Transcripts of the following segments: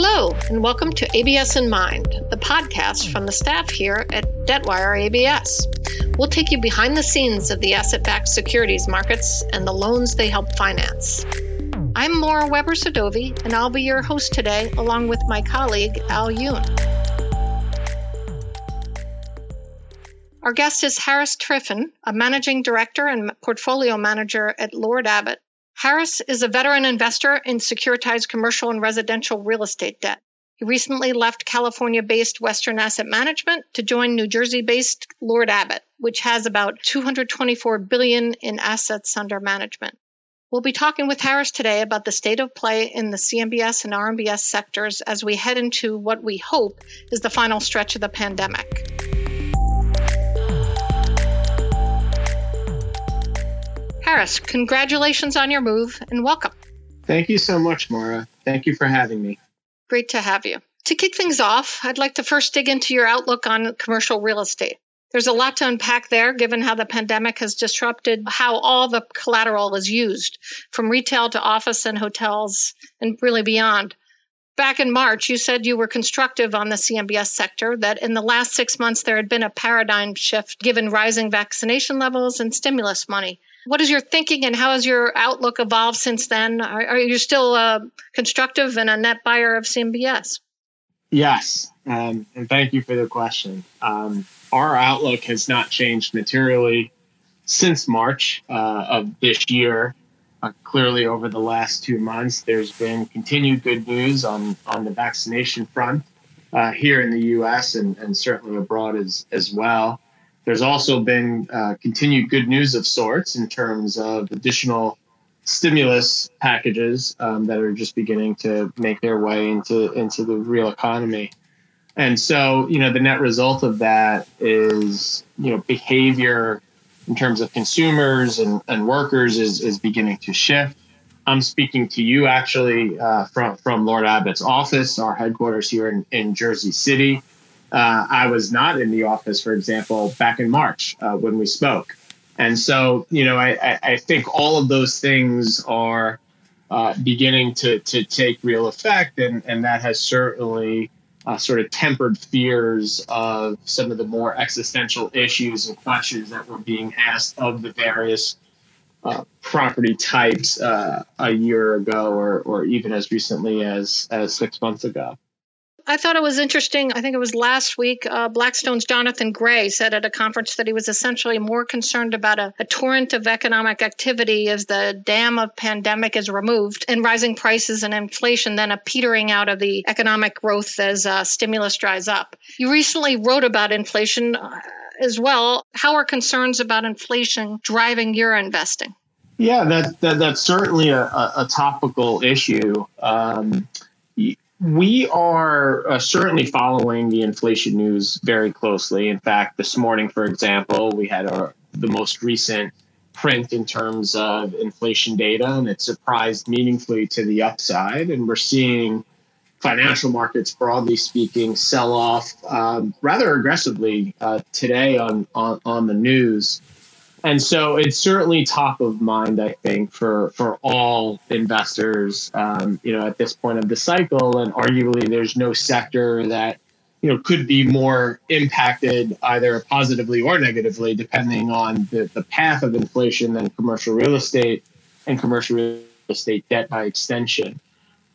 Hello, and welcome to ABS in Mind, the podcast from the staff here at Debtwire ABS. We'll take you behind the scenes of the asset backed securities markets and the loans they help finance. I'm Maura Webber Sadovi, and I'll be your host today, along with my colleague, Al Yoon. Our guest is Harris Trifon, a managing director and portfolio manager at Lord Abbett, Harris is a veteran investor in securitized commercial and residential real estate debt. He recently left California based Western Asset Management to join New Jersey based Lord Abbett, which has about 224 billion in assets under management. We'll be talking with Harris today about the state of play in the CMBS and RMBS sectors as we head into what we hope is the final stretch of the pandemic. Harris, congratulations on your move and welcome. Thank you so much, Mara. Thank you for having me. Great to have you. To kick things off, I'd like to first dig into your outlook on commercial real estate. There's a lot to unpack there, given how the pandemic has disrupted how all the collateral is used, from retail to office and hotels, and really beyond. Back in March, you said you were constructive on the CMBS sector, that in the last six months there had been a paradigm shift given rising vaccination levels and stimulus money. What is your thinking and how has your outlook evolved since then? Are, are you still uh, constructive and a net buyer of CMBS? Yes, um, and thank you for the question. Um, our outlook has not changed materially since March uh, of this year. Uh, clearly, over the last two months, there's been continued good news on, on the vaccination front uh, here in the U.S. and, and certainly abroad as, as well. There's also been uh, continued good news of sorts in terms of additional stimulus packages um, that are just beginning to make their way into into the real economy. And so, you know, the net result of that is, you know, behavior in terms of consumers and, and workers is, is beginning to shift. I'm speaking to you actually uh, from, from Lord Abbett's office, our headquarters here in, in Jersey City uh, I was not in the office, for example, back in March uh, when we spoke. And so, you know, I, I think all of those things are uh, beginning to, to take real effect. And, and that has certainly uh, sort of tempered fears of some of the more existential issues and questions that were being asked of the various uh, property types uh, a year ago or, or even as recently as, as six months ago. I thought it was interesting. I think it was last week. Uh, Blackstone's Jonathan Gray said at a conference that he was essentially more concerned about a, a, torrent of economic activity as the dam of pandemic is removed and rising prices and inflation than a petering out of the economic growth as uh, stimulus dries up. You recently wrote about inflation uh, as well. How are concerns about inflation driving your investing? Yeah, that, that that's certainly a, a, topical issue. Um, we are uh, certainly following the inflation news very closely. In fact, this morning, for example, we had our, the most recent print in terms of inflation data, and it surprised meaningfully to the upside. And we're seeing financial markets, broadly speaking, sell off um, rather aggressively uh, today on, on, on the news and so it's certainly top of mind, I think, for for all investors. Um, you know, at this point of the cycle, and arguably, there's no sector that you know could be more impacted either positively or negatively, depending on the, the path of inflation than commercial real estate and commercial real estate debt by extension.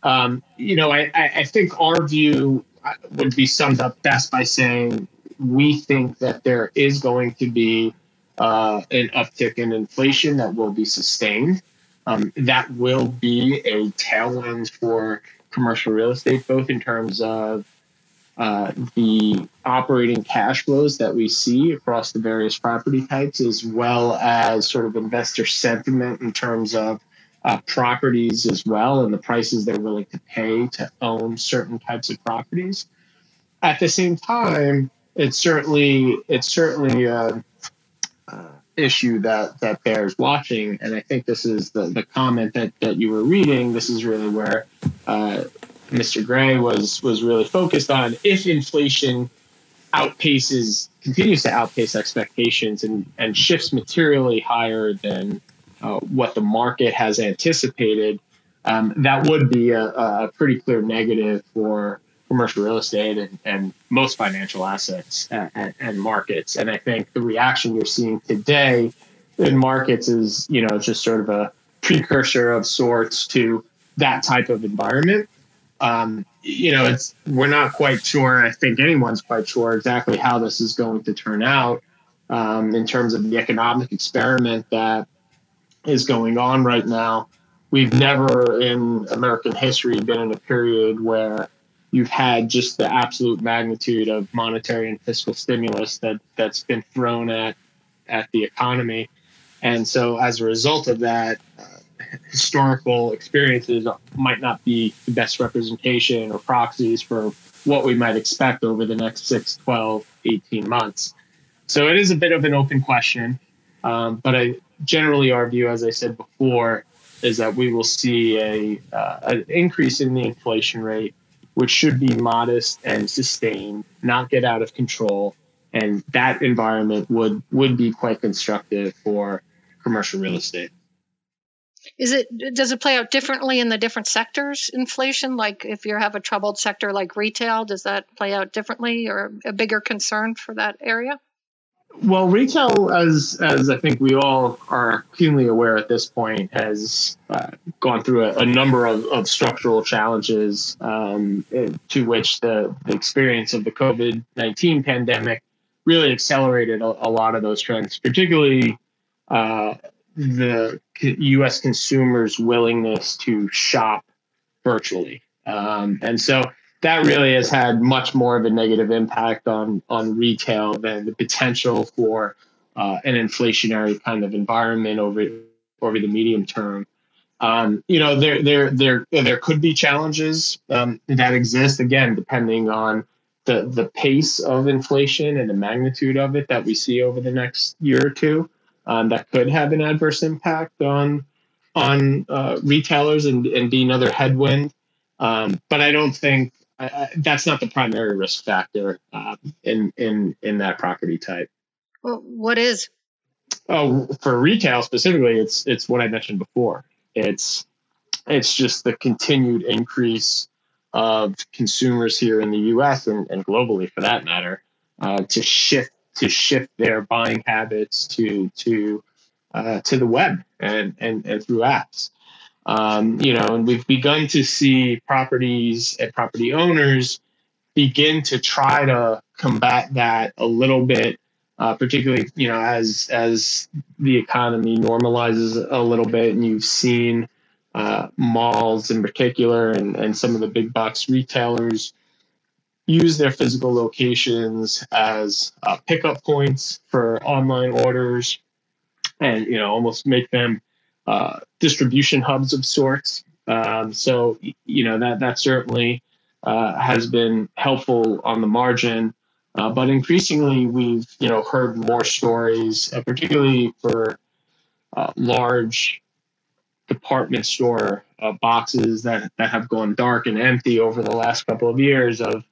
Um, you know, I, I think our view uh, would be summed up best by saying we think that there is going to be uh, an uptick in inflation that will be sustained. Um, that will be a tailwind for commercial real estate, both in terms of uh, the operating cash flows that we see across the various property types, as well as sort of investor sentiment in terms of uh, properties as well and the prices they're willing to pay to own certain types of properties. At the same time, it's certainly it's certainly uh, uh, issue that that bears watching. And I think this is the, the comment that, that you were reading. This is really where uh, Mr. Gray was was really focused on. If inflation outpaces continues to outpace expectations and, and shifts materially higher than uh, what the market has anticipated, um, that would be a, a, pretty clear negative for commercial real estate and, and most financial assets and, and, markets. And I think the reaction you're seeing today in markets is, you know, just sort of a precursor of sorts to that type of environment. Um, you know, it's we're not quite sure. I think anyone's quite sure exactly how this is going to turn out um, in terms of the economic experiment that is going on right now. We've never in American history been in a period where you've had just the absolute magnitude of monetary and fiscal stimulus that that's been thrown at at the economy, and so as a result of that. Uh, historical experiences might not be the best representation or proxies for what we might expect over the next 6, 12, 18 months. So it is a bit of an open question. Um, but I generally our view, as I said before, is that we will see a uh, an increase in the inflation rate, which should be modest and sustained, not get out of control, and that environment would would be quite constructive for commercial real estate. Is it does it play out differently in the different sectors? Inflation, like if you have a troubled sector like retail, does that play out differently or a bigger concern for that area? Well, retail, as as I think we all are keenly aware at this point, has uh, gone through a, a number of, of structural challenges um, to which the, the experience of the COVID nineteen pandemic really accelerated a, a, lot of those trends, particularly uh, the U.S. consumers' willingness to shop virtually, um, and so that really has had much more of a negative impact on on retail than the potential for uh, an inflationary kind of environment over over the medium term. Um, you know, there there there there could be challenges um, that exist again, depending on the the pace of inflation and the magnitude of it that we see over the next year or two. Um, that could have an adverse impact on on uh, retailers and, and be another headwind. Um, but I don't think I, that's not the primary risk factor um, in in in that property type. Well, what is? Oh, for retail specifically, it's it's what I mentioned before. It's it's just the continued increase of consumers here in the U.S. and, and globally, for that matter, uh, to shift to shift their buying habits to to uh, to the web and, and and through apps. Um, you know, and we've begun to see properties and property owners begin to try to combat that a little bit, uh, particularly you know as as the economy normalizes a little bit, and you've seen uh, malls in particular and, and some of the big box retailers use their physical locations as uh, pickup points for online orders and you know almost make them uh, distribution hubs of sorts. Um, so you know that that certainly uh, has been helpful on the margin. Uh, but increasingly, we've you know heard more stories, uh, particularly for uh, large department store uh, boxes that that have gone dark and empty over the last couple of years of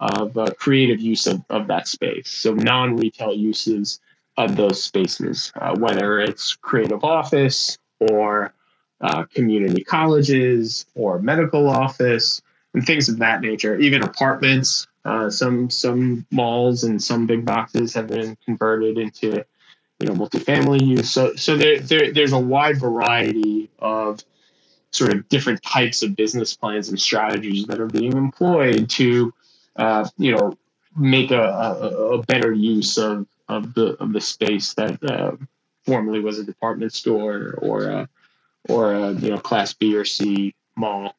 of creative use of, of that space. So non-retail uses of those spaces, uh, whether it's creative office or uh, community colleges or medical office and things of that nature. Even apartments, uh, some some malls and some big boxes have been converted into you know multifamily use. So so there, there there's a wide variety of sort of different types of business plans and strategies that are being employed to uh, you know make a, a, a better use of of the of the space that uh, formerly was a department store or a, or a you know class B or C mall.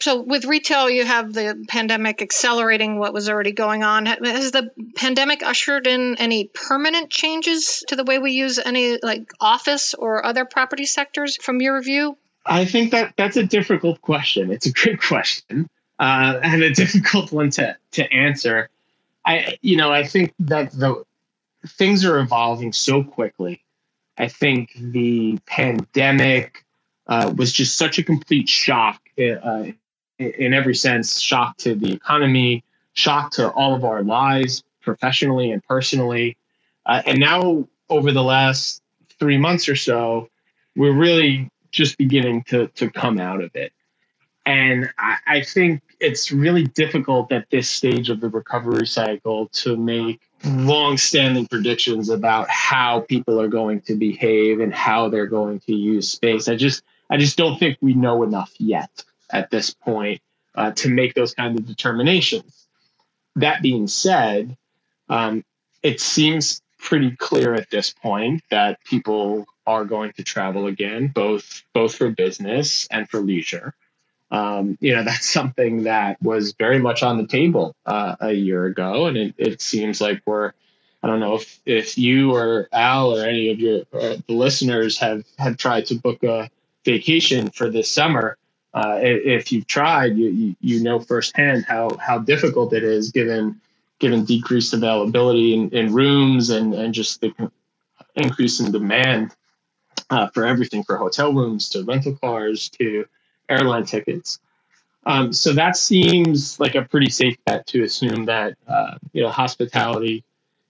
So with retail, you have the pandemic accelerating what was already going on. Has the pandemic ushered in any permanent changes to the way we use any like office or other property sectors from your view? I think that that's a difficult question. It's a good question uh, and a difficult one to to answer. I you know I think that the things are evolving so quickly. I think the pandemic uh, was just such a complete shock uh, in every sense shock to the economy, shock to all of our lives, professionally and personally. Uh, and now, over the last three months or so, we're really just beginning to to come out of it. And I, I think it's really difficult at this stage of the recovery cycle to make long-standing predictions about how people are going to behave and how they're going to use space. I just I just don't think we know enough yet at this point uh, to make those kind of determinations. That being said, um, it seems pretty clear at this point that people are going to travel again, both both for business and for leisure. Um, you know, that's something that was very much on the table uh, a year ago, and it, it seems like we're. I don't know if if you or Al or any of your uh, the listeners have have tried to book a vacation for this summer. Uh, if you've tried, you, you know firsthand how how difficult it is given given decreased availability in, in rooms and and just the increase in demand uh, for everything for hotel rooms to rental cars to airline tickets. Um, so that seems like a pretty safe bet to assume that uh, you know hospitality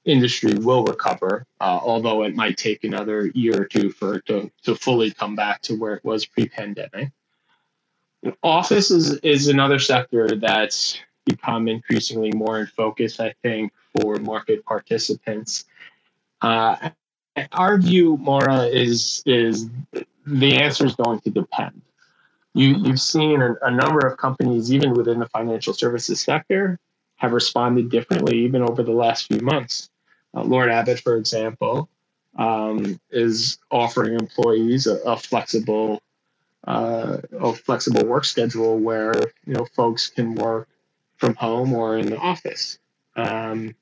industry will recover, uh, although it might take another year or two for it to, to fully come back to where it was pre-pandemic. Office is, is another sector that's become increasingly more in focus, I think, for market participants. Uh, our view, Maura, is is the answer is going to depend you, you've seen a, a number of companies, even within the financial services sector, have responded differently, even over the last few months. Uh, Lord Abbett, for example, um, is offering employees a, a flexible uh, a flexible work schedule where you know folks can work from home or in the office. Um,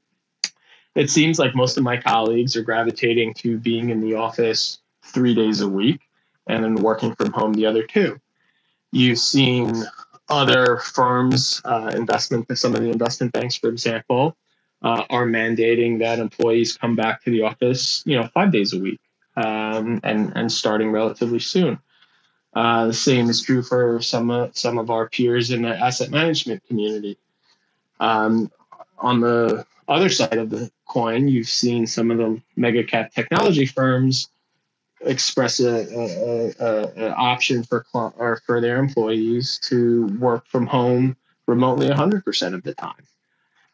it seems like most of my colleagues are gravitating to being in the office three days a week and then working from home the other two. You've seen other firms, uh, investment, some of the investment banks, for example, uh, are mandating that employees come back to the office, you know, five days a week, um, and and starting relatively soon. Uh, the same is true for some uh, some of our peers in the asset management community. Um, on the other side of the coin, you've seen some of the mega cap technology firms express a, a, a, a option for or for their employees to work from home remotely 100% of the time.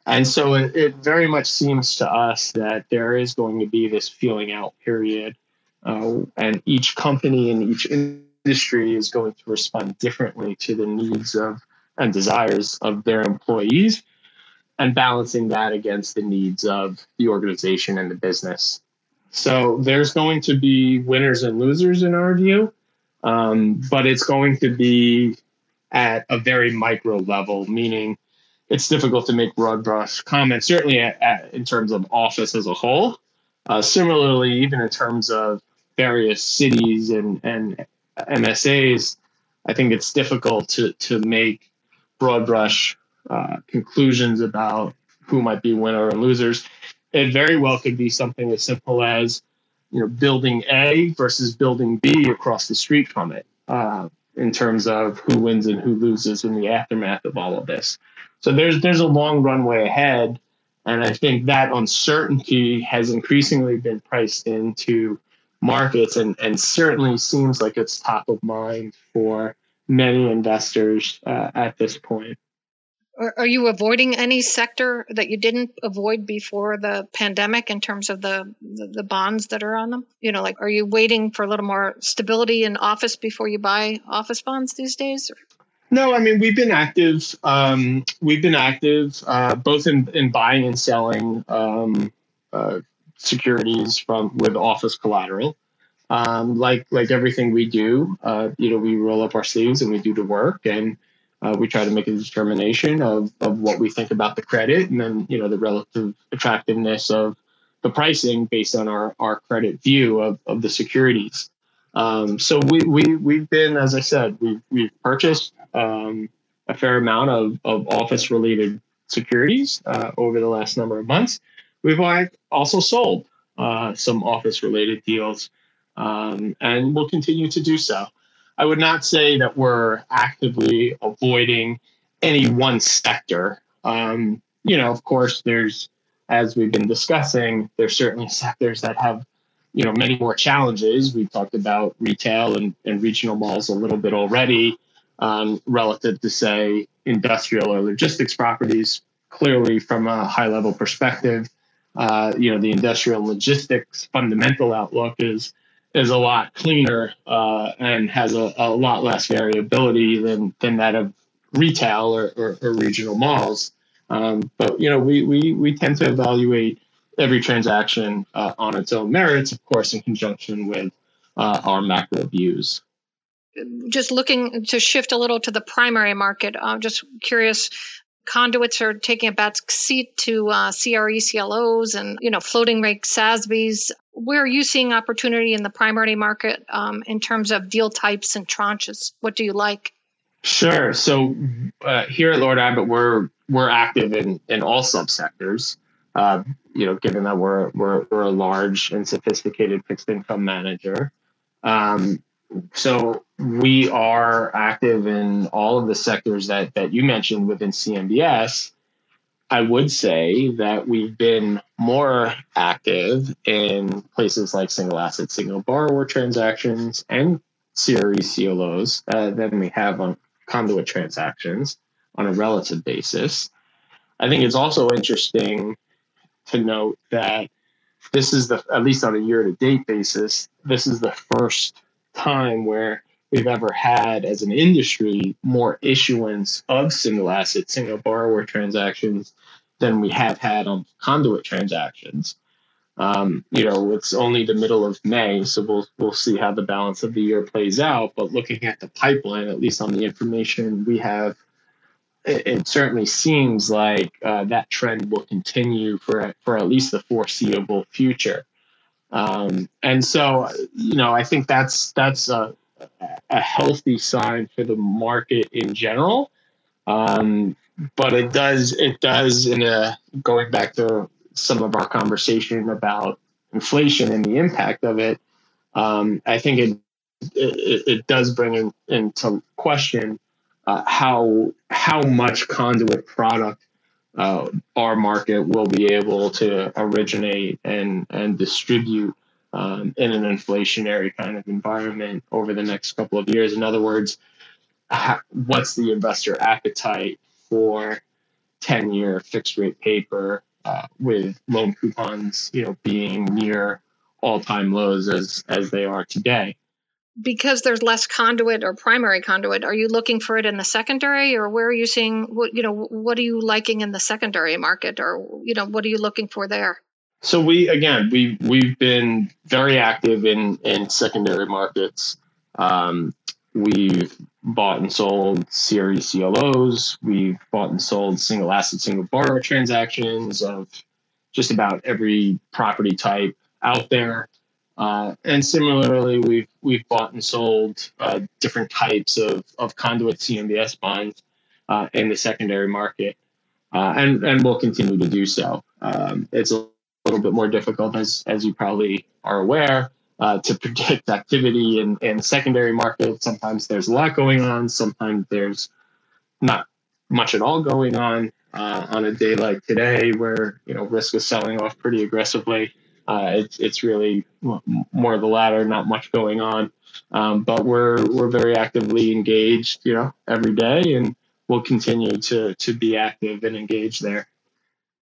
And so it, it, very much seems to us that there is going to be this feeling out period, uh, and each company and each industry is going to respond differently to the needs of and desires of their employees, and balancing that against the needs of the organization and the business. So there's going to be winners and losers in our view, um, but it's going to be at a very micro level, meaning it's difficult to make broad brush comments, certainly at, at, in terms of office as a whole. Uh, similarly, even in terms of various cities and, and MSAs, I think it's difficult to, to make broad brush uh, conclusions about who might be winner and losers it very well could be something as simple as you know building A versus building B across the street from it uh, in terms of who wins and who loses in the aftermath of all of this. So there's there's a long runway ahead, and I think that uncertainty has increasingly been priced into markets and, and certainly seems like it's top of mind for many investors uh, at this point. Are, you avoiding any sector that you didn't avoid before the pandemic in terms of the, the, the bonds that are on them? You know, like are you waiting for a little more stability in office before you buy office bonds these days? No, I mean we've been active. Um, we've been active uh, both in, in buying and selling um, uh, securities from with office collateral. Um, like like everything we do, uh, you know, we roll up our sleeves and we do the work and uh, we try to make a determination of, of what we think about the credit and then, you know, the relative attractiveness of the pricing based on our, our credit view of, of the securities. Um, so we, we, we've been, as I said, we've, we've purchased um, a fair amount of, of office related securities uh, over the last number of months. We've also sold uh, some office related deals um, and we'll continue to do so. I would not say that we're actively avoiding any one sector. Um, you know, of course, there's, as we've been discussing, there's certainly sectors that have you know many more challenges. We talked about retail and, and regional malls a little bit already, um, relative to say industrial or logistics properties. Clearly, from a high level perspective, uh, you know the industrial logistics fundamental outlook is is a lot cleaner uh, and has a, a, lot less variability than than that of retail or, or, or regional malls. Um, but you know, we, we we tend to evaluate every transaction uh, on its own merits, of course, in conjunction with uh, our macro views. Just looking to shift a little to the primary market, I'm just curious. Conduits are taking a back seat to uh, CRE CLOs and you know floating rate SASBs. Where are you seeing opportunity in the primary market um, in terms of deal types and tranches? What do you like? Sure. So uh, here at Lord Abbett, we're we're active in in all subsectors. Uh, you know, given that we're we're we're a large and sophisticated fixed income manager, um, so we are active in all of the sectors that that you mentioned within CMBS. I would say that we've been more active in places like single asset, single borrower transactions and CRE CLOs uh, than we have on conduit transactions on a relative basis. I think it's also interesting to note that this is the, at least on a year to date basis, this is the first time where we've ever had as an industry more issuance of single asset, single borrower transactions than we have had on conduit transactions. Um, you know, it's only the middle of May, so we'll we'll see how the balance of the year plays out. But looking at the pipeline, at least on the information we have, it, it certainly seems like uh, that trend will continue for for at least the foreseeable future. Um, and so, you know, I think that's that's a, a healthy sign for the market in general. Um, but it does it does in a going back to some of our conversation about inflation and the impact of it, um, I think it, it, it does bring in, into question uh, how how much conduit product uh, our market will be able to originate and and distribute um, in an inflationary kind of environment over the next couple of years. In other words, what's the investor appetite for 10 year fixed rate paper uh, with loan coupons, you know, being near all-time lows as as they are today. Because there's less conduit or primary conduit, are you looking for it in the secondary, or where are you seeing what you know? What are you liking in the secondary market, or you know, what are you looking for there? So we again we we've been very active in in secondary markets. Um, We've bought and sold CRE CLOs. We've bought and sold single asset, single borrower transactions of just about every property type out there. Uh, and similarly, we've we've bought and sold uh, different types of, of conduit CMBS bonds uh, in the secondary market, uh, and and we'll continue to do so. Um, it's a little bit more difficult, as as you probably are aware uh, to predict activity in, in secondary markets. Sometimes there's a lot going on. Sometimes there's not much at all going on. Uh, on a day like today, where you know risk is selling off pretty aggressively, uh, it's it's really more of the latter. Not much going on, um, but we're we're very actively engaged, you know, every day, and we'll continue to to be active and engaged there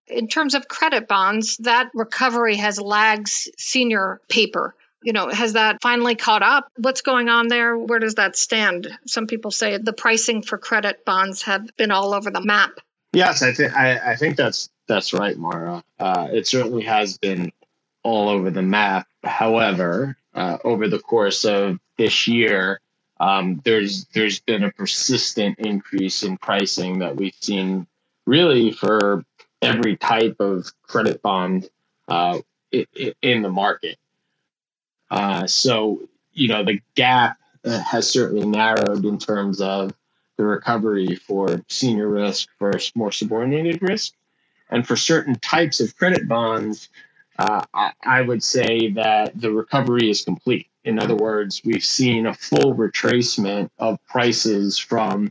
in terms of credit bonds, that recovery has lagged senior paper you know, has that finally caught up? What's going on there? Where does that stand? Some people say the pricing for credit bonds have been all over the map. Yes, I think I, think that's that's right, Mara. Uh, it certainly has been all over the map. However, uh, over the course of this year, um, there's there's been a persistent increase in pricing that we've seen really for every type of credit bond uh, in the market. Uh, so, you know, the gap uh, has certainly narrowed in terms of the recovery for senior risk versus more subordinated risk. And for certain types of credit bonds, uh, I, I, would say that the recovery is complete. In other words, we've seen a full retracement of prices from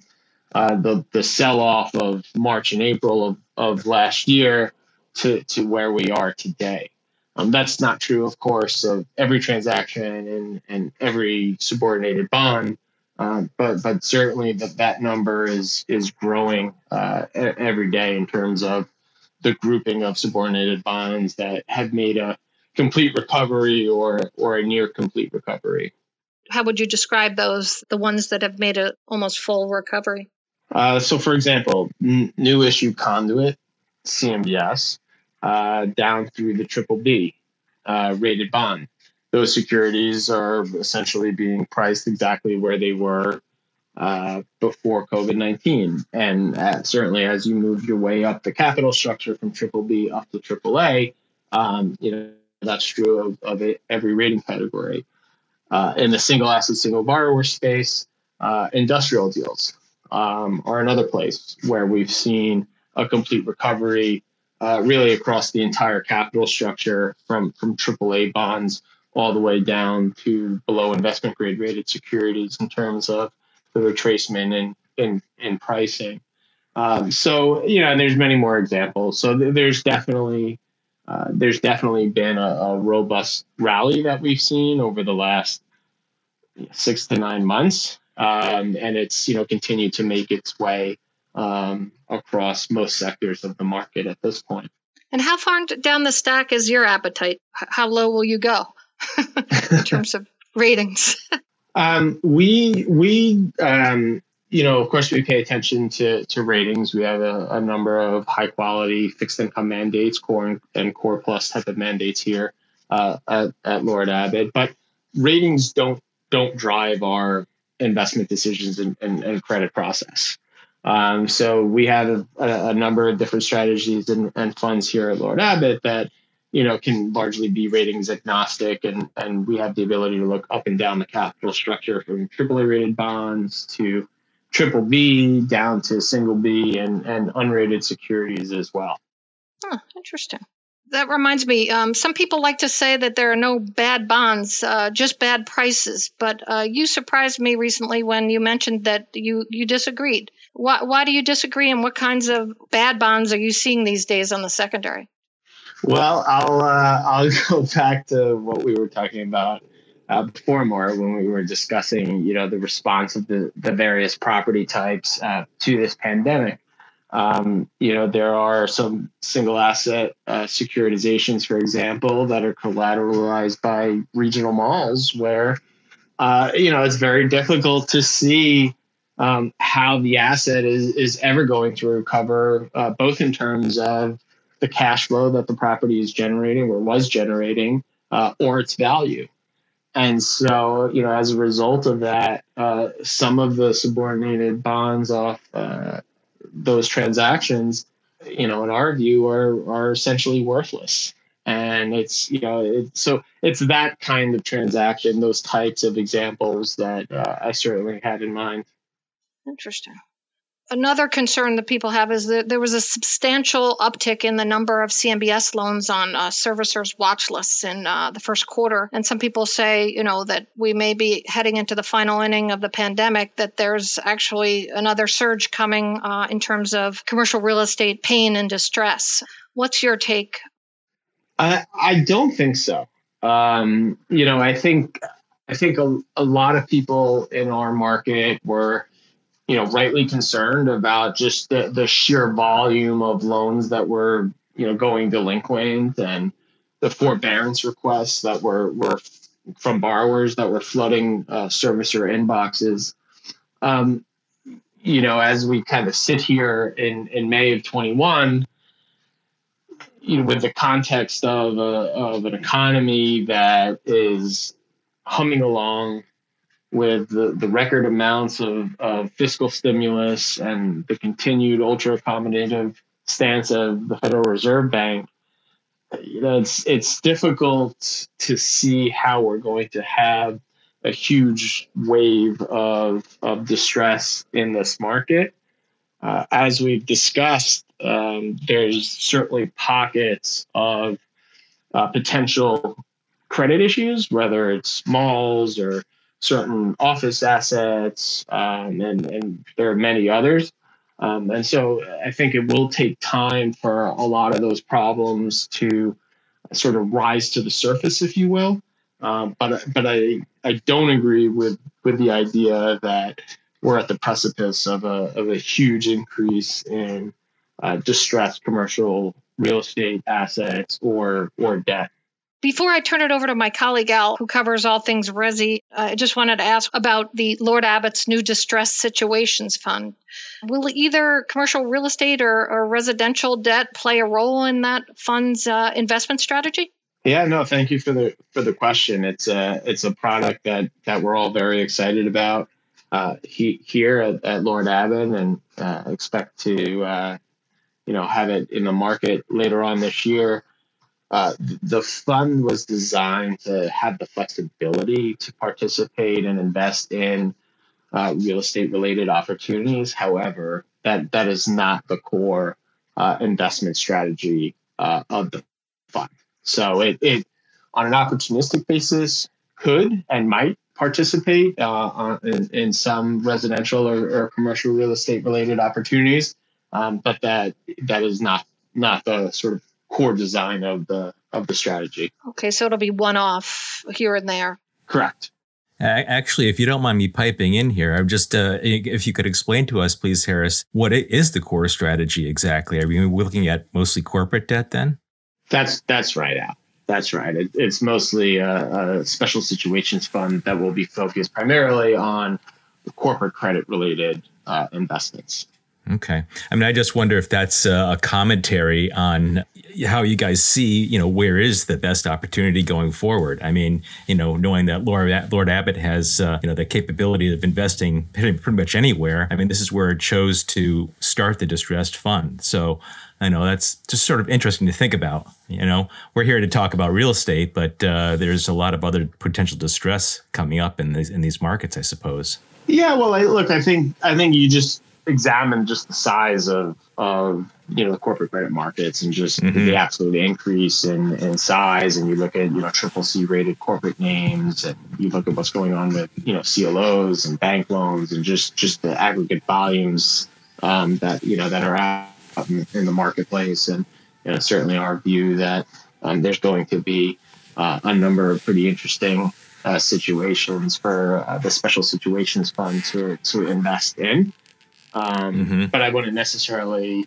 uh, the, the sell off of March and April of, of last year to, to where we are today. Um, that's not true, of course, of every transaction and, and every subordinated bond, um, but but certainly that that number is is growing uh, every day in terms of the grouping of subordinated bonds that have made a complete recovery or or a near complete recovery. How would you describe those? The ones that have made a almost full recovery. Uh, so, for example, n- new issue conduit, CMBS, uh, down through the triple B uh, rated bond. Those securities are essentially being priced exactly where they were uh, before COVID 19. And uh, certainly as you move your way up the capital structure from triple B up to triple A, um, you know, that's true of, of it, every rating category. Uh, in the single asset, single borrower space, uh, industrial deals um, are another place where we've seen a complete recovery really across the entire capital structure from from AAA bonds all the way down to below investment grade rated securities in terms of the retracement in in, in pricing. Um, so you know, and there's many more examples. So th- there's definitely uh, there's definitely been a, a, robust rally that we've seen over the last six to nine months, um, and it's you know continued to make its way um, across most sectors of the market at this point. And how far down the stack is your appetite? How low will you go in terms of ratings? um, we we um, you know of course we pay attention to to ratings. We have a, a number of high quality fixed income mandates, core and, and core plus type of mandates here uh, at, at Lord Abbett. But ratings don't don't drive our investment decisions and, and, and credit process. Um, so we have a, a, number of different strategies and, and, funds here at Lord Abbett that you know can largely be ratings agnostic, and and we have the ability to look up and down the capital structure from AAA rated bonds to triple B down to single B and and unrated securities as well. Huh, interesting that reminds me. Um, some people like to say that there are no bad bonds, uh, just bad prices. But uh, you surprised me recently when you mentioned that you you disagreed. Why, why do you disagree, and what kinds of bad bonds are you seeing these days on the secondary? Well, I'll uh, I'll go back to what we were talking about uh, before more when we were discussing, you know, the response of the the various property types uh, to this pandemic. Um, you know, there are some single asset uh, securitizations, for example, that are collateralized by regional malls where, uh, you know, it's very difficult to see um, how the asset is, is ever going to recover, uh, both in terms of the cash flow that the property is generating or was generating uh, or its value. And so, you know, as a result of that, uh, some of the subordinated bonds off uh, those transactions, you know, in our view, are are essentially worthless. And it's you know, so it's that kind of transaction, those types of examples that uh, I certainly had in mind. Interesting another concern that people have is that there was a substantial uptick in the number of CMBS loans on uh, servicers' watch lists in uh, the first quarter. And some people say, you know, that we may be heading into the final inning of the pandemic, that there's actually another surge coming uh, in terms of commercial real estate pain and distress. What's your take? I, I don't think so. Um, you know, I think I think a, a lot of people in our market were you know, rightly concerned about just the, the sheer volume of loans that were, you know, going delinquent and the forbearance requests that were, were from borrowers that were flooding uh, servicer inboxes. Um, you know, as we kind of sit here in, in May of 21, you know, with the context of, a, of an economy that is humming along with the, the record amounts of, of fiscal stimulus and the continued ultra accommodative stance of the Federal Reserve Bank, you know, it's it's difficult to see how we're going to have a huge wave of of distress in this market. Uh, as we've discussed, um, there's certainly pockets of uh, potential credit issues, whether it's malls or certain office assets, um, and, and there are many others. Um, and so I think it will take time for a lot of those problems to sort of rise to the surface, if you will. Um, but but I I don't agree with with the idea that we're at the precipice of a of a huge increase in uh, distressed commercial real estate assets or or debt. Before I turn it over to my colleague Al, who covers all things Resi, I just wanted to ask about the Lord Abbett's new distressed situations fund. Will either commercial real estate or, or residential debt play a role in that fund's uh, investment strategy? Yeah, no, thank you for the for the question. It's a it's a product that that we're all very excited about uh, he, here at, at Lord Abbett, and uh, expect to uh, you know have it in the market later on this year. Uh, the fund was designed to have the flexibility to participate and invest in uh, real estate related opportunities. However, that that is not the core uh, investment strategy uh, of the fund. So it, it on an opportunistic basis could and might participate uh, in, in, some residential or, or, commercial real estate related opportunities, um, but that that is not not the sort of core design of the of the strategy. Okay, so it'll be one off here and there. Correct. Actually, if you don't mind me piping in here, I'm just uh, if you could explain to us, please, Harris, what is the core strategy exactly? Are we looking at mostly corporate debt then? That's that's right, Al. That's right. It, it's mostly a, a, special situations fund that will be focused primarily on corporate credit related uh, investments. Okay. I mean, I just wonder if that's a commentary on how you guys see, you know, where is the best opportunity going forward. I mean, you know, knowing that Lord, Lord Abbett has, uh, you know, the capability of investing pretty much anywhere. I mean, this is where it chose to start the distressed fund. So I know that's just sort of interesting to think about. You know, we're here to talk about real estate, but uh, there's a lot of other potential distress coming up in these in these markets, I suppose. Yeah, well, I, look, I think I think you just examine just the size of of you know the corporate credit markets and just mm-hmm. the absolute increase in, in size and you look at you know triple C rated corporate names and you look at what's going on with you know CLOs and bank loans and just just the aggregate volumes um, that you know that are out in, in the marketplace and you know, certainly our view that um, there's going to be uh, a number of pretty interesting uh, situations for uh, the special situations fund to to invest in. Um, mm-hmm. But I wouldn't necessarily,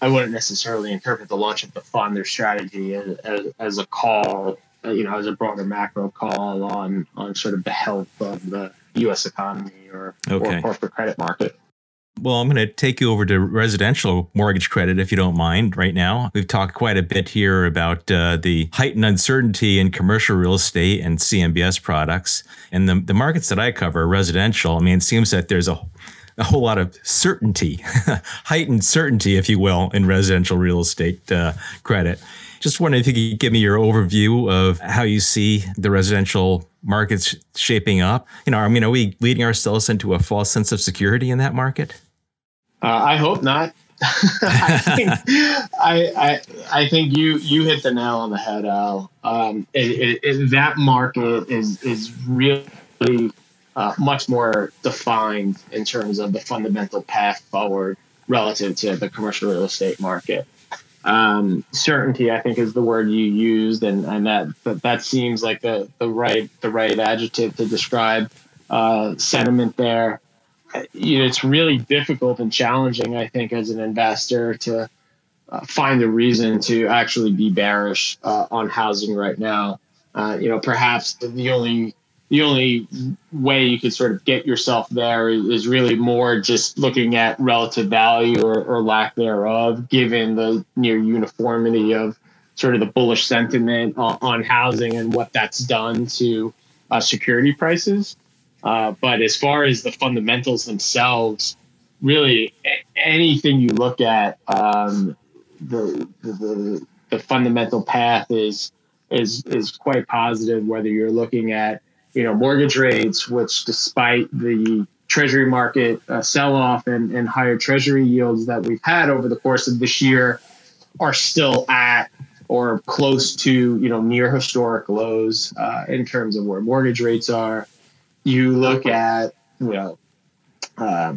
I wouldn't necessarily interpret the launch of the fund, their strategy, as, as, as a call, uh, you know, as a broader macro call on on sort of the health of the U.S. economy or, okay. or corporate credit market. Well, I'm going to take you over to residential mortgage credit, if you don't mind, right now. We've talked quite a bit here about uh, the heightened uncertainty in commercial real estate and CMBS products. And the, the markets that I cover, residential, I mean, it seems that there's a a whole lot of certainty, heightened certainty, if you will, in residential real estate uh, credit. Just wondering if you could give me your overview of how you see the residential markets shaping up. You know, I mean, are we leading ourselves into a false sense of security in that market? Uh, I hope not. I, think, I, I, I think you you hit the nail on the head, Al. Um, it, it, it, that market is is really uh, much more defined in terms of the fundamental path forward relative to the commercial real estate market. Um, certainty, I think, is the word you used, and, and that, that that seems like the, the right the right adjective to describe uh, sentiment there. You know, it's really difficult and challenging, I think, as an investor to uh, find a reason to actually be bearish uh, on housing right now. Uh, you know, perhaps the only the only way you could sort of get yourself there is really more just looking at relative value or, or lack thereof, given the near uniformity of sort of the bullish sentiment on, on housing and what that's done to uh, security prices. Uh, but as far as the fundamentals themselves, really anything you look at, um, the, the the fundamental path is is is quite positive. Whether you're looking at you know, mortgage rates, which despite the treasury market uh, sell off and, and higher treasury yields that we've had over the course of this year, are still at or close to you know near historic lows uh, in terms of where mortgage rates are. You look at you know uh,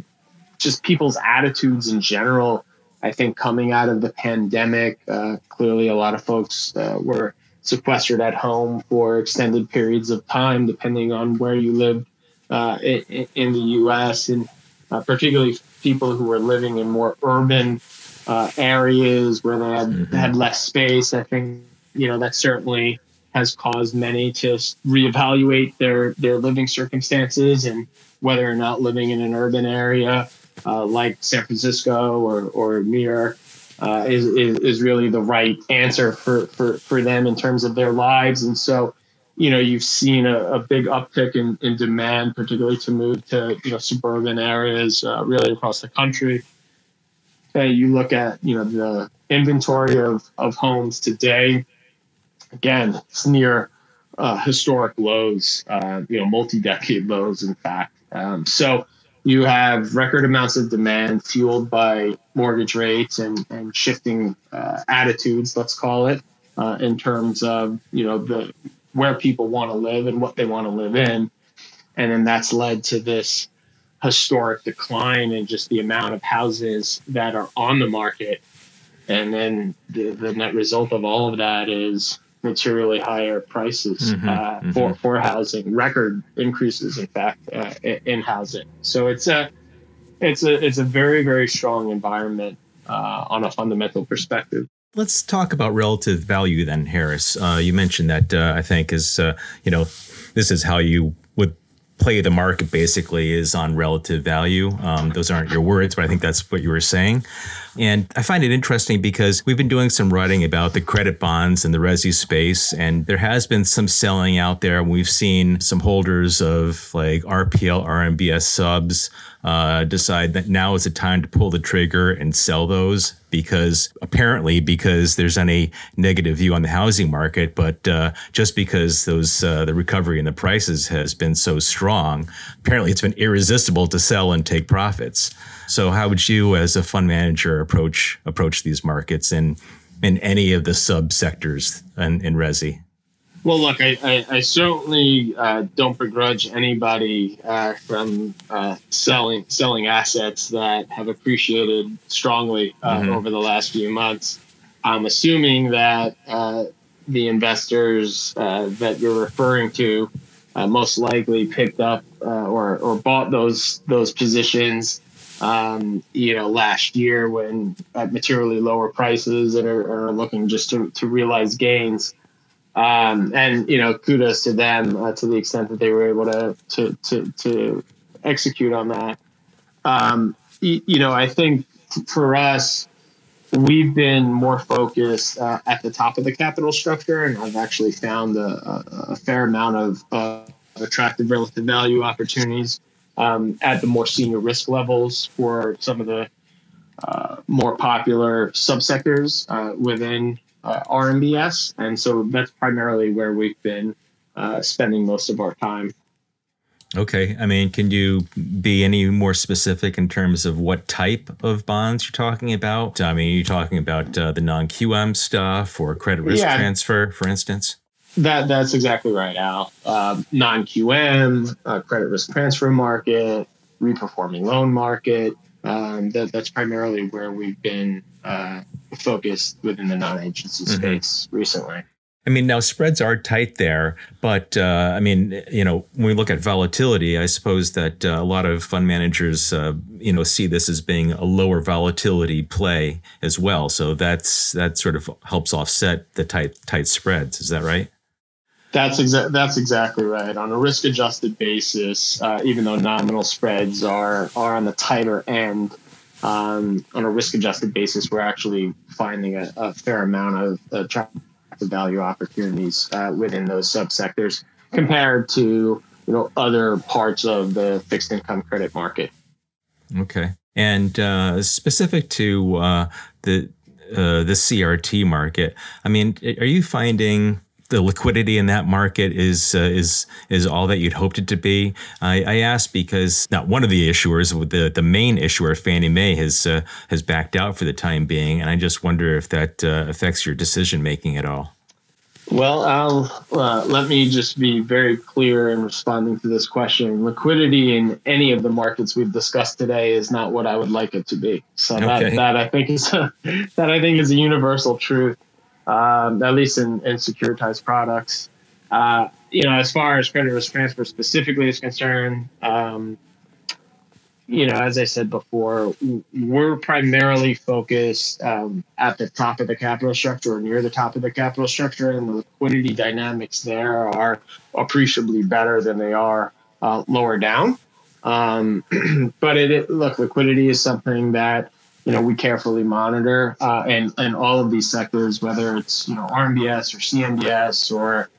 just people's attitudes in general I think coming out of the pandemic, uh, clearly a lot of folks uh, were sequestered at home for extended periods of time, depending on where you live uh, in, in, the U.S. and uh, particularly people who were living in more urban uh, areas where they had mm-hmm. had less space. I think you know that certainly has caused many to reevaluate their their living circumstances and whether or not living in an urban area uh, like San Francisco or or New York uh, is, is, is really the right answer for, for, for them in terms of their lives. And so, you know, you've seen a, a big uptick in, in demand, particularly to move to, you know, suburban areas uh, really across the country. And you look at, you know, the inventory of, of homes today, again, it's near uh, historic lows, uh, you know, multi-decade lows, in fact. Um, so, you have record amounts of demand fueled by mortgage rates and, and shifting uh, attitudes, let's call it, uh, in terms of you know the where people want to live and what they want to live in, and then that's led to this historic decline in just the amount of houses that are on the market, and then the, the net result of all of that is materially higher prices mm-hmm, uh, mm-hmm. for for housing, record increases, in fact, uh, in housing. So it's a it's a it's a very very strong environment uh, on a fundamental perspective. Let's talk about relative value then, Harris. Uh, you mentioned that uh, I think is uh, you know this is how you play the market basically is on relative value. Um, those aren't your words, but I think that's what you were saying. And I find it interesting because we've been doing some writing about the credit bonds and the resi space, and there has been some selling out there. We've seen some holders of like RPL, RMBS subs uh, decide that now is the time to pull the trigger and sell those because apparently because there's any negative view on the housing market, but uh, just because those uh, the recovery in the prices has been so strong, apparently it's been irresistible to sell and take profits. So how would you, as a fund manager, approach approach these markets in in any of the subsectors in, in Resi? Well, look, I, I, I certainly uh, don't begrudge anybody uh, from uh, selling selling assets that have appreciated strongly uh, mm-hmm. over the last few months. I'm assuming that uh, the investors uh, that you're referring to most likely picked up or, or bought those those positions, um, you know, last year when at materially lower prices and are, are looking just to, to realize gains. Um, and you know, kudos to them uh, to the extent that they were able to to to, to execute on that. Um, you, you know, I think for us, we've been more focused uh, at the top of the capital structure, and I've actually found a, a, fair amount of uh, attractive relative value opportunities um, at the more senior risk levels for some of the uh, more popular subsectors uh, within uh, RMBS, and so that's primarily where we've been uh, spending most of our time. Okay, I mean, can you be any more specific in terms of what type of bonds you're talking about? I mean, are you talking about uh, the non-QM stuff or credit risk yeah, transfer, for instance? That that's exactly right, Al. Uh, non-QM, uh, credit risk transfer market, reperforming loan market. Um, that, that's primarily where we've been uh, focused within the non-agency mm-hmm. space recently. I mean, now spreads are tight there, but uh, I mean, you know, when we look at volatility, I suppose that uh, a lot of fund managers, uh, you know, see this as being a lower volatility play as well. So that's that sort of helps offset the tight tight spreads. Is that right? That's exactly that's exactly right. On a risk adjusted basis, uh, even though nominal spreads are are on the tighter end, um, on a risk adjusted basis, we're actually finding a, a fair amount of attractive value opportunities uh, within those subsectors compared to you know other parts of the fixed income credit market. Okay, and uh, specific to uh, the uh, the CRT market, I mean, are you finding the liquidity in that market is uh, is is all that you'd hoped it to be. I, I asked because not one of the issuers, the the main issuer, Fannie Mae, has uh, has backed out for the time being, and I just wonder if that uh, affects your decision making at all. Well, I'll, uh, let me just be very clear in responding to this question. Liquidity in any of the markets we've discussed today is not what I would like it to be. So okay. that, that I think is a, that I think is a universal truth, um, at least in, in securitized products. Uh, you know, as far as credit risk transfer specifically is concerned, um, you know, as I said before, we're primarily focused um, at the top of the capital structure or near the top of the capital structure, and the liquidity dynamics there are appreciably better than they are uh, lower down. Um, but it, it, look, liquidity is something that you know we carefully monitor, uh, and and all of these sectors, whether it's you know RMBS or CMBS or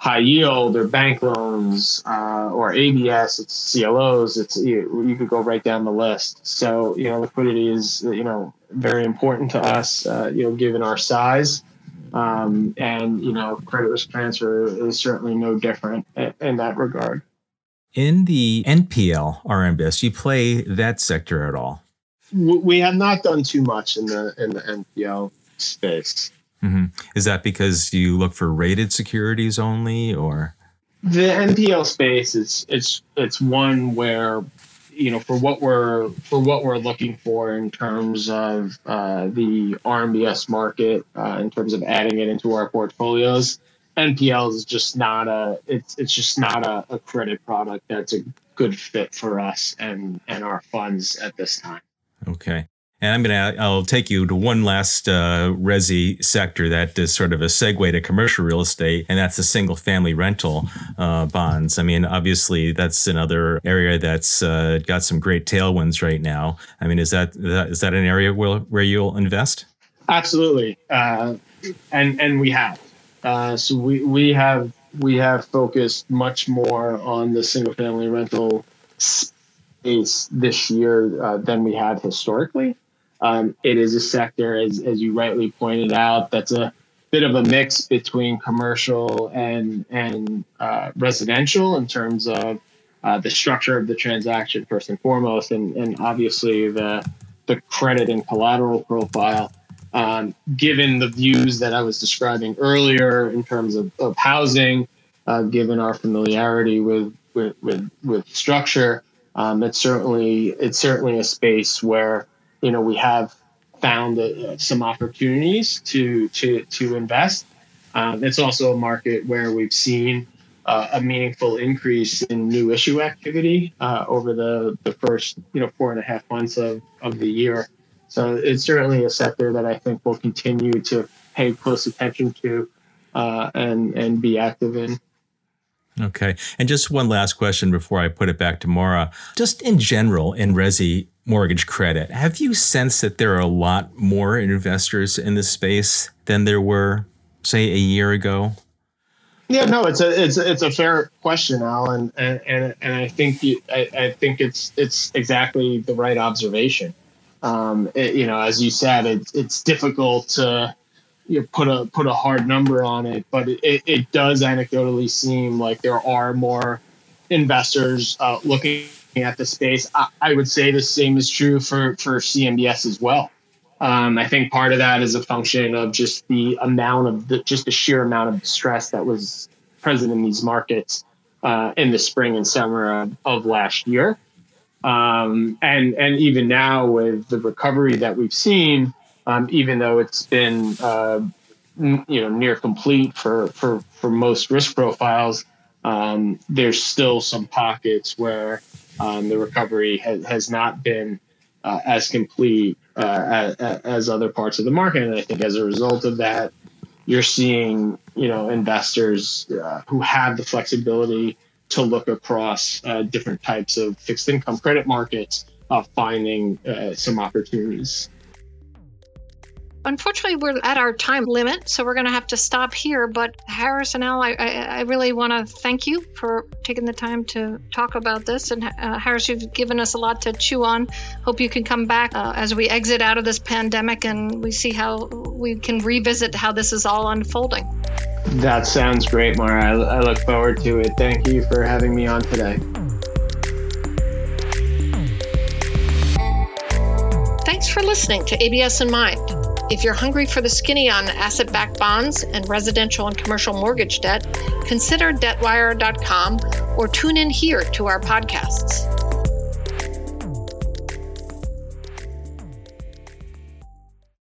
high yield or bank loans uh, or ABS, it's CLOs. It's you, could go right down the list. So you know, liquidity is you know very important to us. Uh, you know, given our size, um, and you know, credit risk transfer is certainly no different in that regard. In the NPL RMBS, you play that sector at all? We have not done too much in the in the NPL space. Mm-hmm. Is that because you look for rated securities only, or the NPL space is it's it's one where you know for what we're for what we're looking for in terms of uh, the RMBS market uh, in terms of adding it into our portfolios. NPL is just not a it's it's just not a, a credit product that's a good fit for us and and our funds at this time. Okay. And I'm to, I'll take you to one last uh, Resi sector that is sort of a segue to commercial real estate, and that's the single family rental uh, bonds. I mean, obviously, that's another area that's uh, got some great tailwinds right now. I mean, is that, is that an area where, where you'll invest? Absolutely. Uh, and, and we have. Uh, so we, we have we have focused much more on the single family rental space this year uh, than we had historically. Um, it is a sector, as, as you rightly pointed out, that's a bit of a mix between commercial and and uh, residential in terms of uh, the structure of the transaction first and foremost, and, and obviously the the credit and collateral profile. Um, given the views that I was describing earlier in terms of, of housing, uh, given our familiarity with with with, with structure, um, it's certainly it's certainly a space where you know, we have found uh, some opportunities to to to invest. Um, it's also a market where we've seen uh, a meaningful increase in new issue activity uh, over the, the first you know four and a half months of, of the year. So it's certainly a sector that I think we'll continue to pay close attention to uh, and and be active in. Okay. And just one last question before I put it back to Mara. Just in general, in Resi mortgage credit, have you sensed that there are a lot more investors in this space than there were, say, a year ago? Yeah, no, it's a it's it's a fair question, Alan, and and, and I think you, I, I think it's it's exactly the right observation. Um, it, you know, as you said, it's it's difficult to you put a put a hard number on it, but it, it does anecdotally seem like there are more investors uh, looking at the space. I, I, would say the same is true for for CMBS as well. Um, I think part of that is a function of just the amount of the just the sheer amount of stress that was present in these markets uh, in the spring and summer of, of last year, um, and and even now with the recovery that we've seen um, even though it's been uh, n- you know near complete for for for most risk profiles. Um, there's still some pockets where um, the recovery has, has not been uh, as complete uh, as, as, other parts of the market, and I think as a result of that, you're seeing you know investors uh, who have the flexibility to look across uh, different types of fixed income credit markets, uh, finding uh, some opportunities. Unfortunately, we're at our time limit, so we're going to have to stop here. But Harris and Al, I, I, I really want to thank you for taking the time to talk about this. And uh, Harris, you've given us a lot to chew on. Hope you can come back uh, as we exit out of this pandemic and we see how we can revisit how this is all unfolding. That sounds great, Maura. I, I look forward to it. Thank you for having me on today. Thanks for listening to ABS in Mind. If you're hungry for the skinny on asset backed bonds and residential and commercial mortgage debt, consider debtwire.com or tune in here to our podcasts.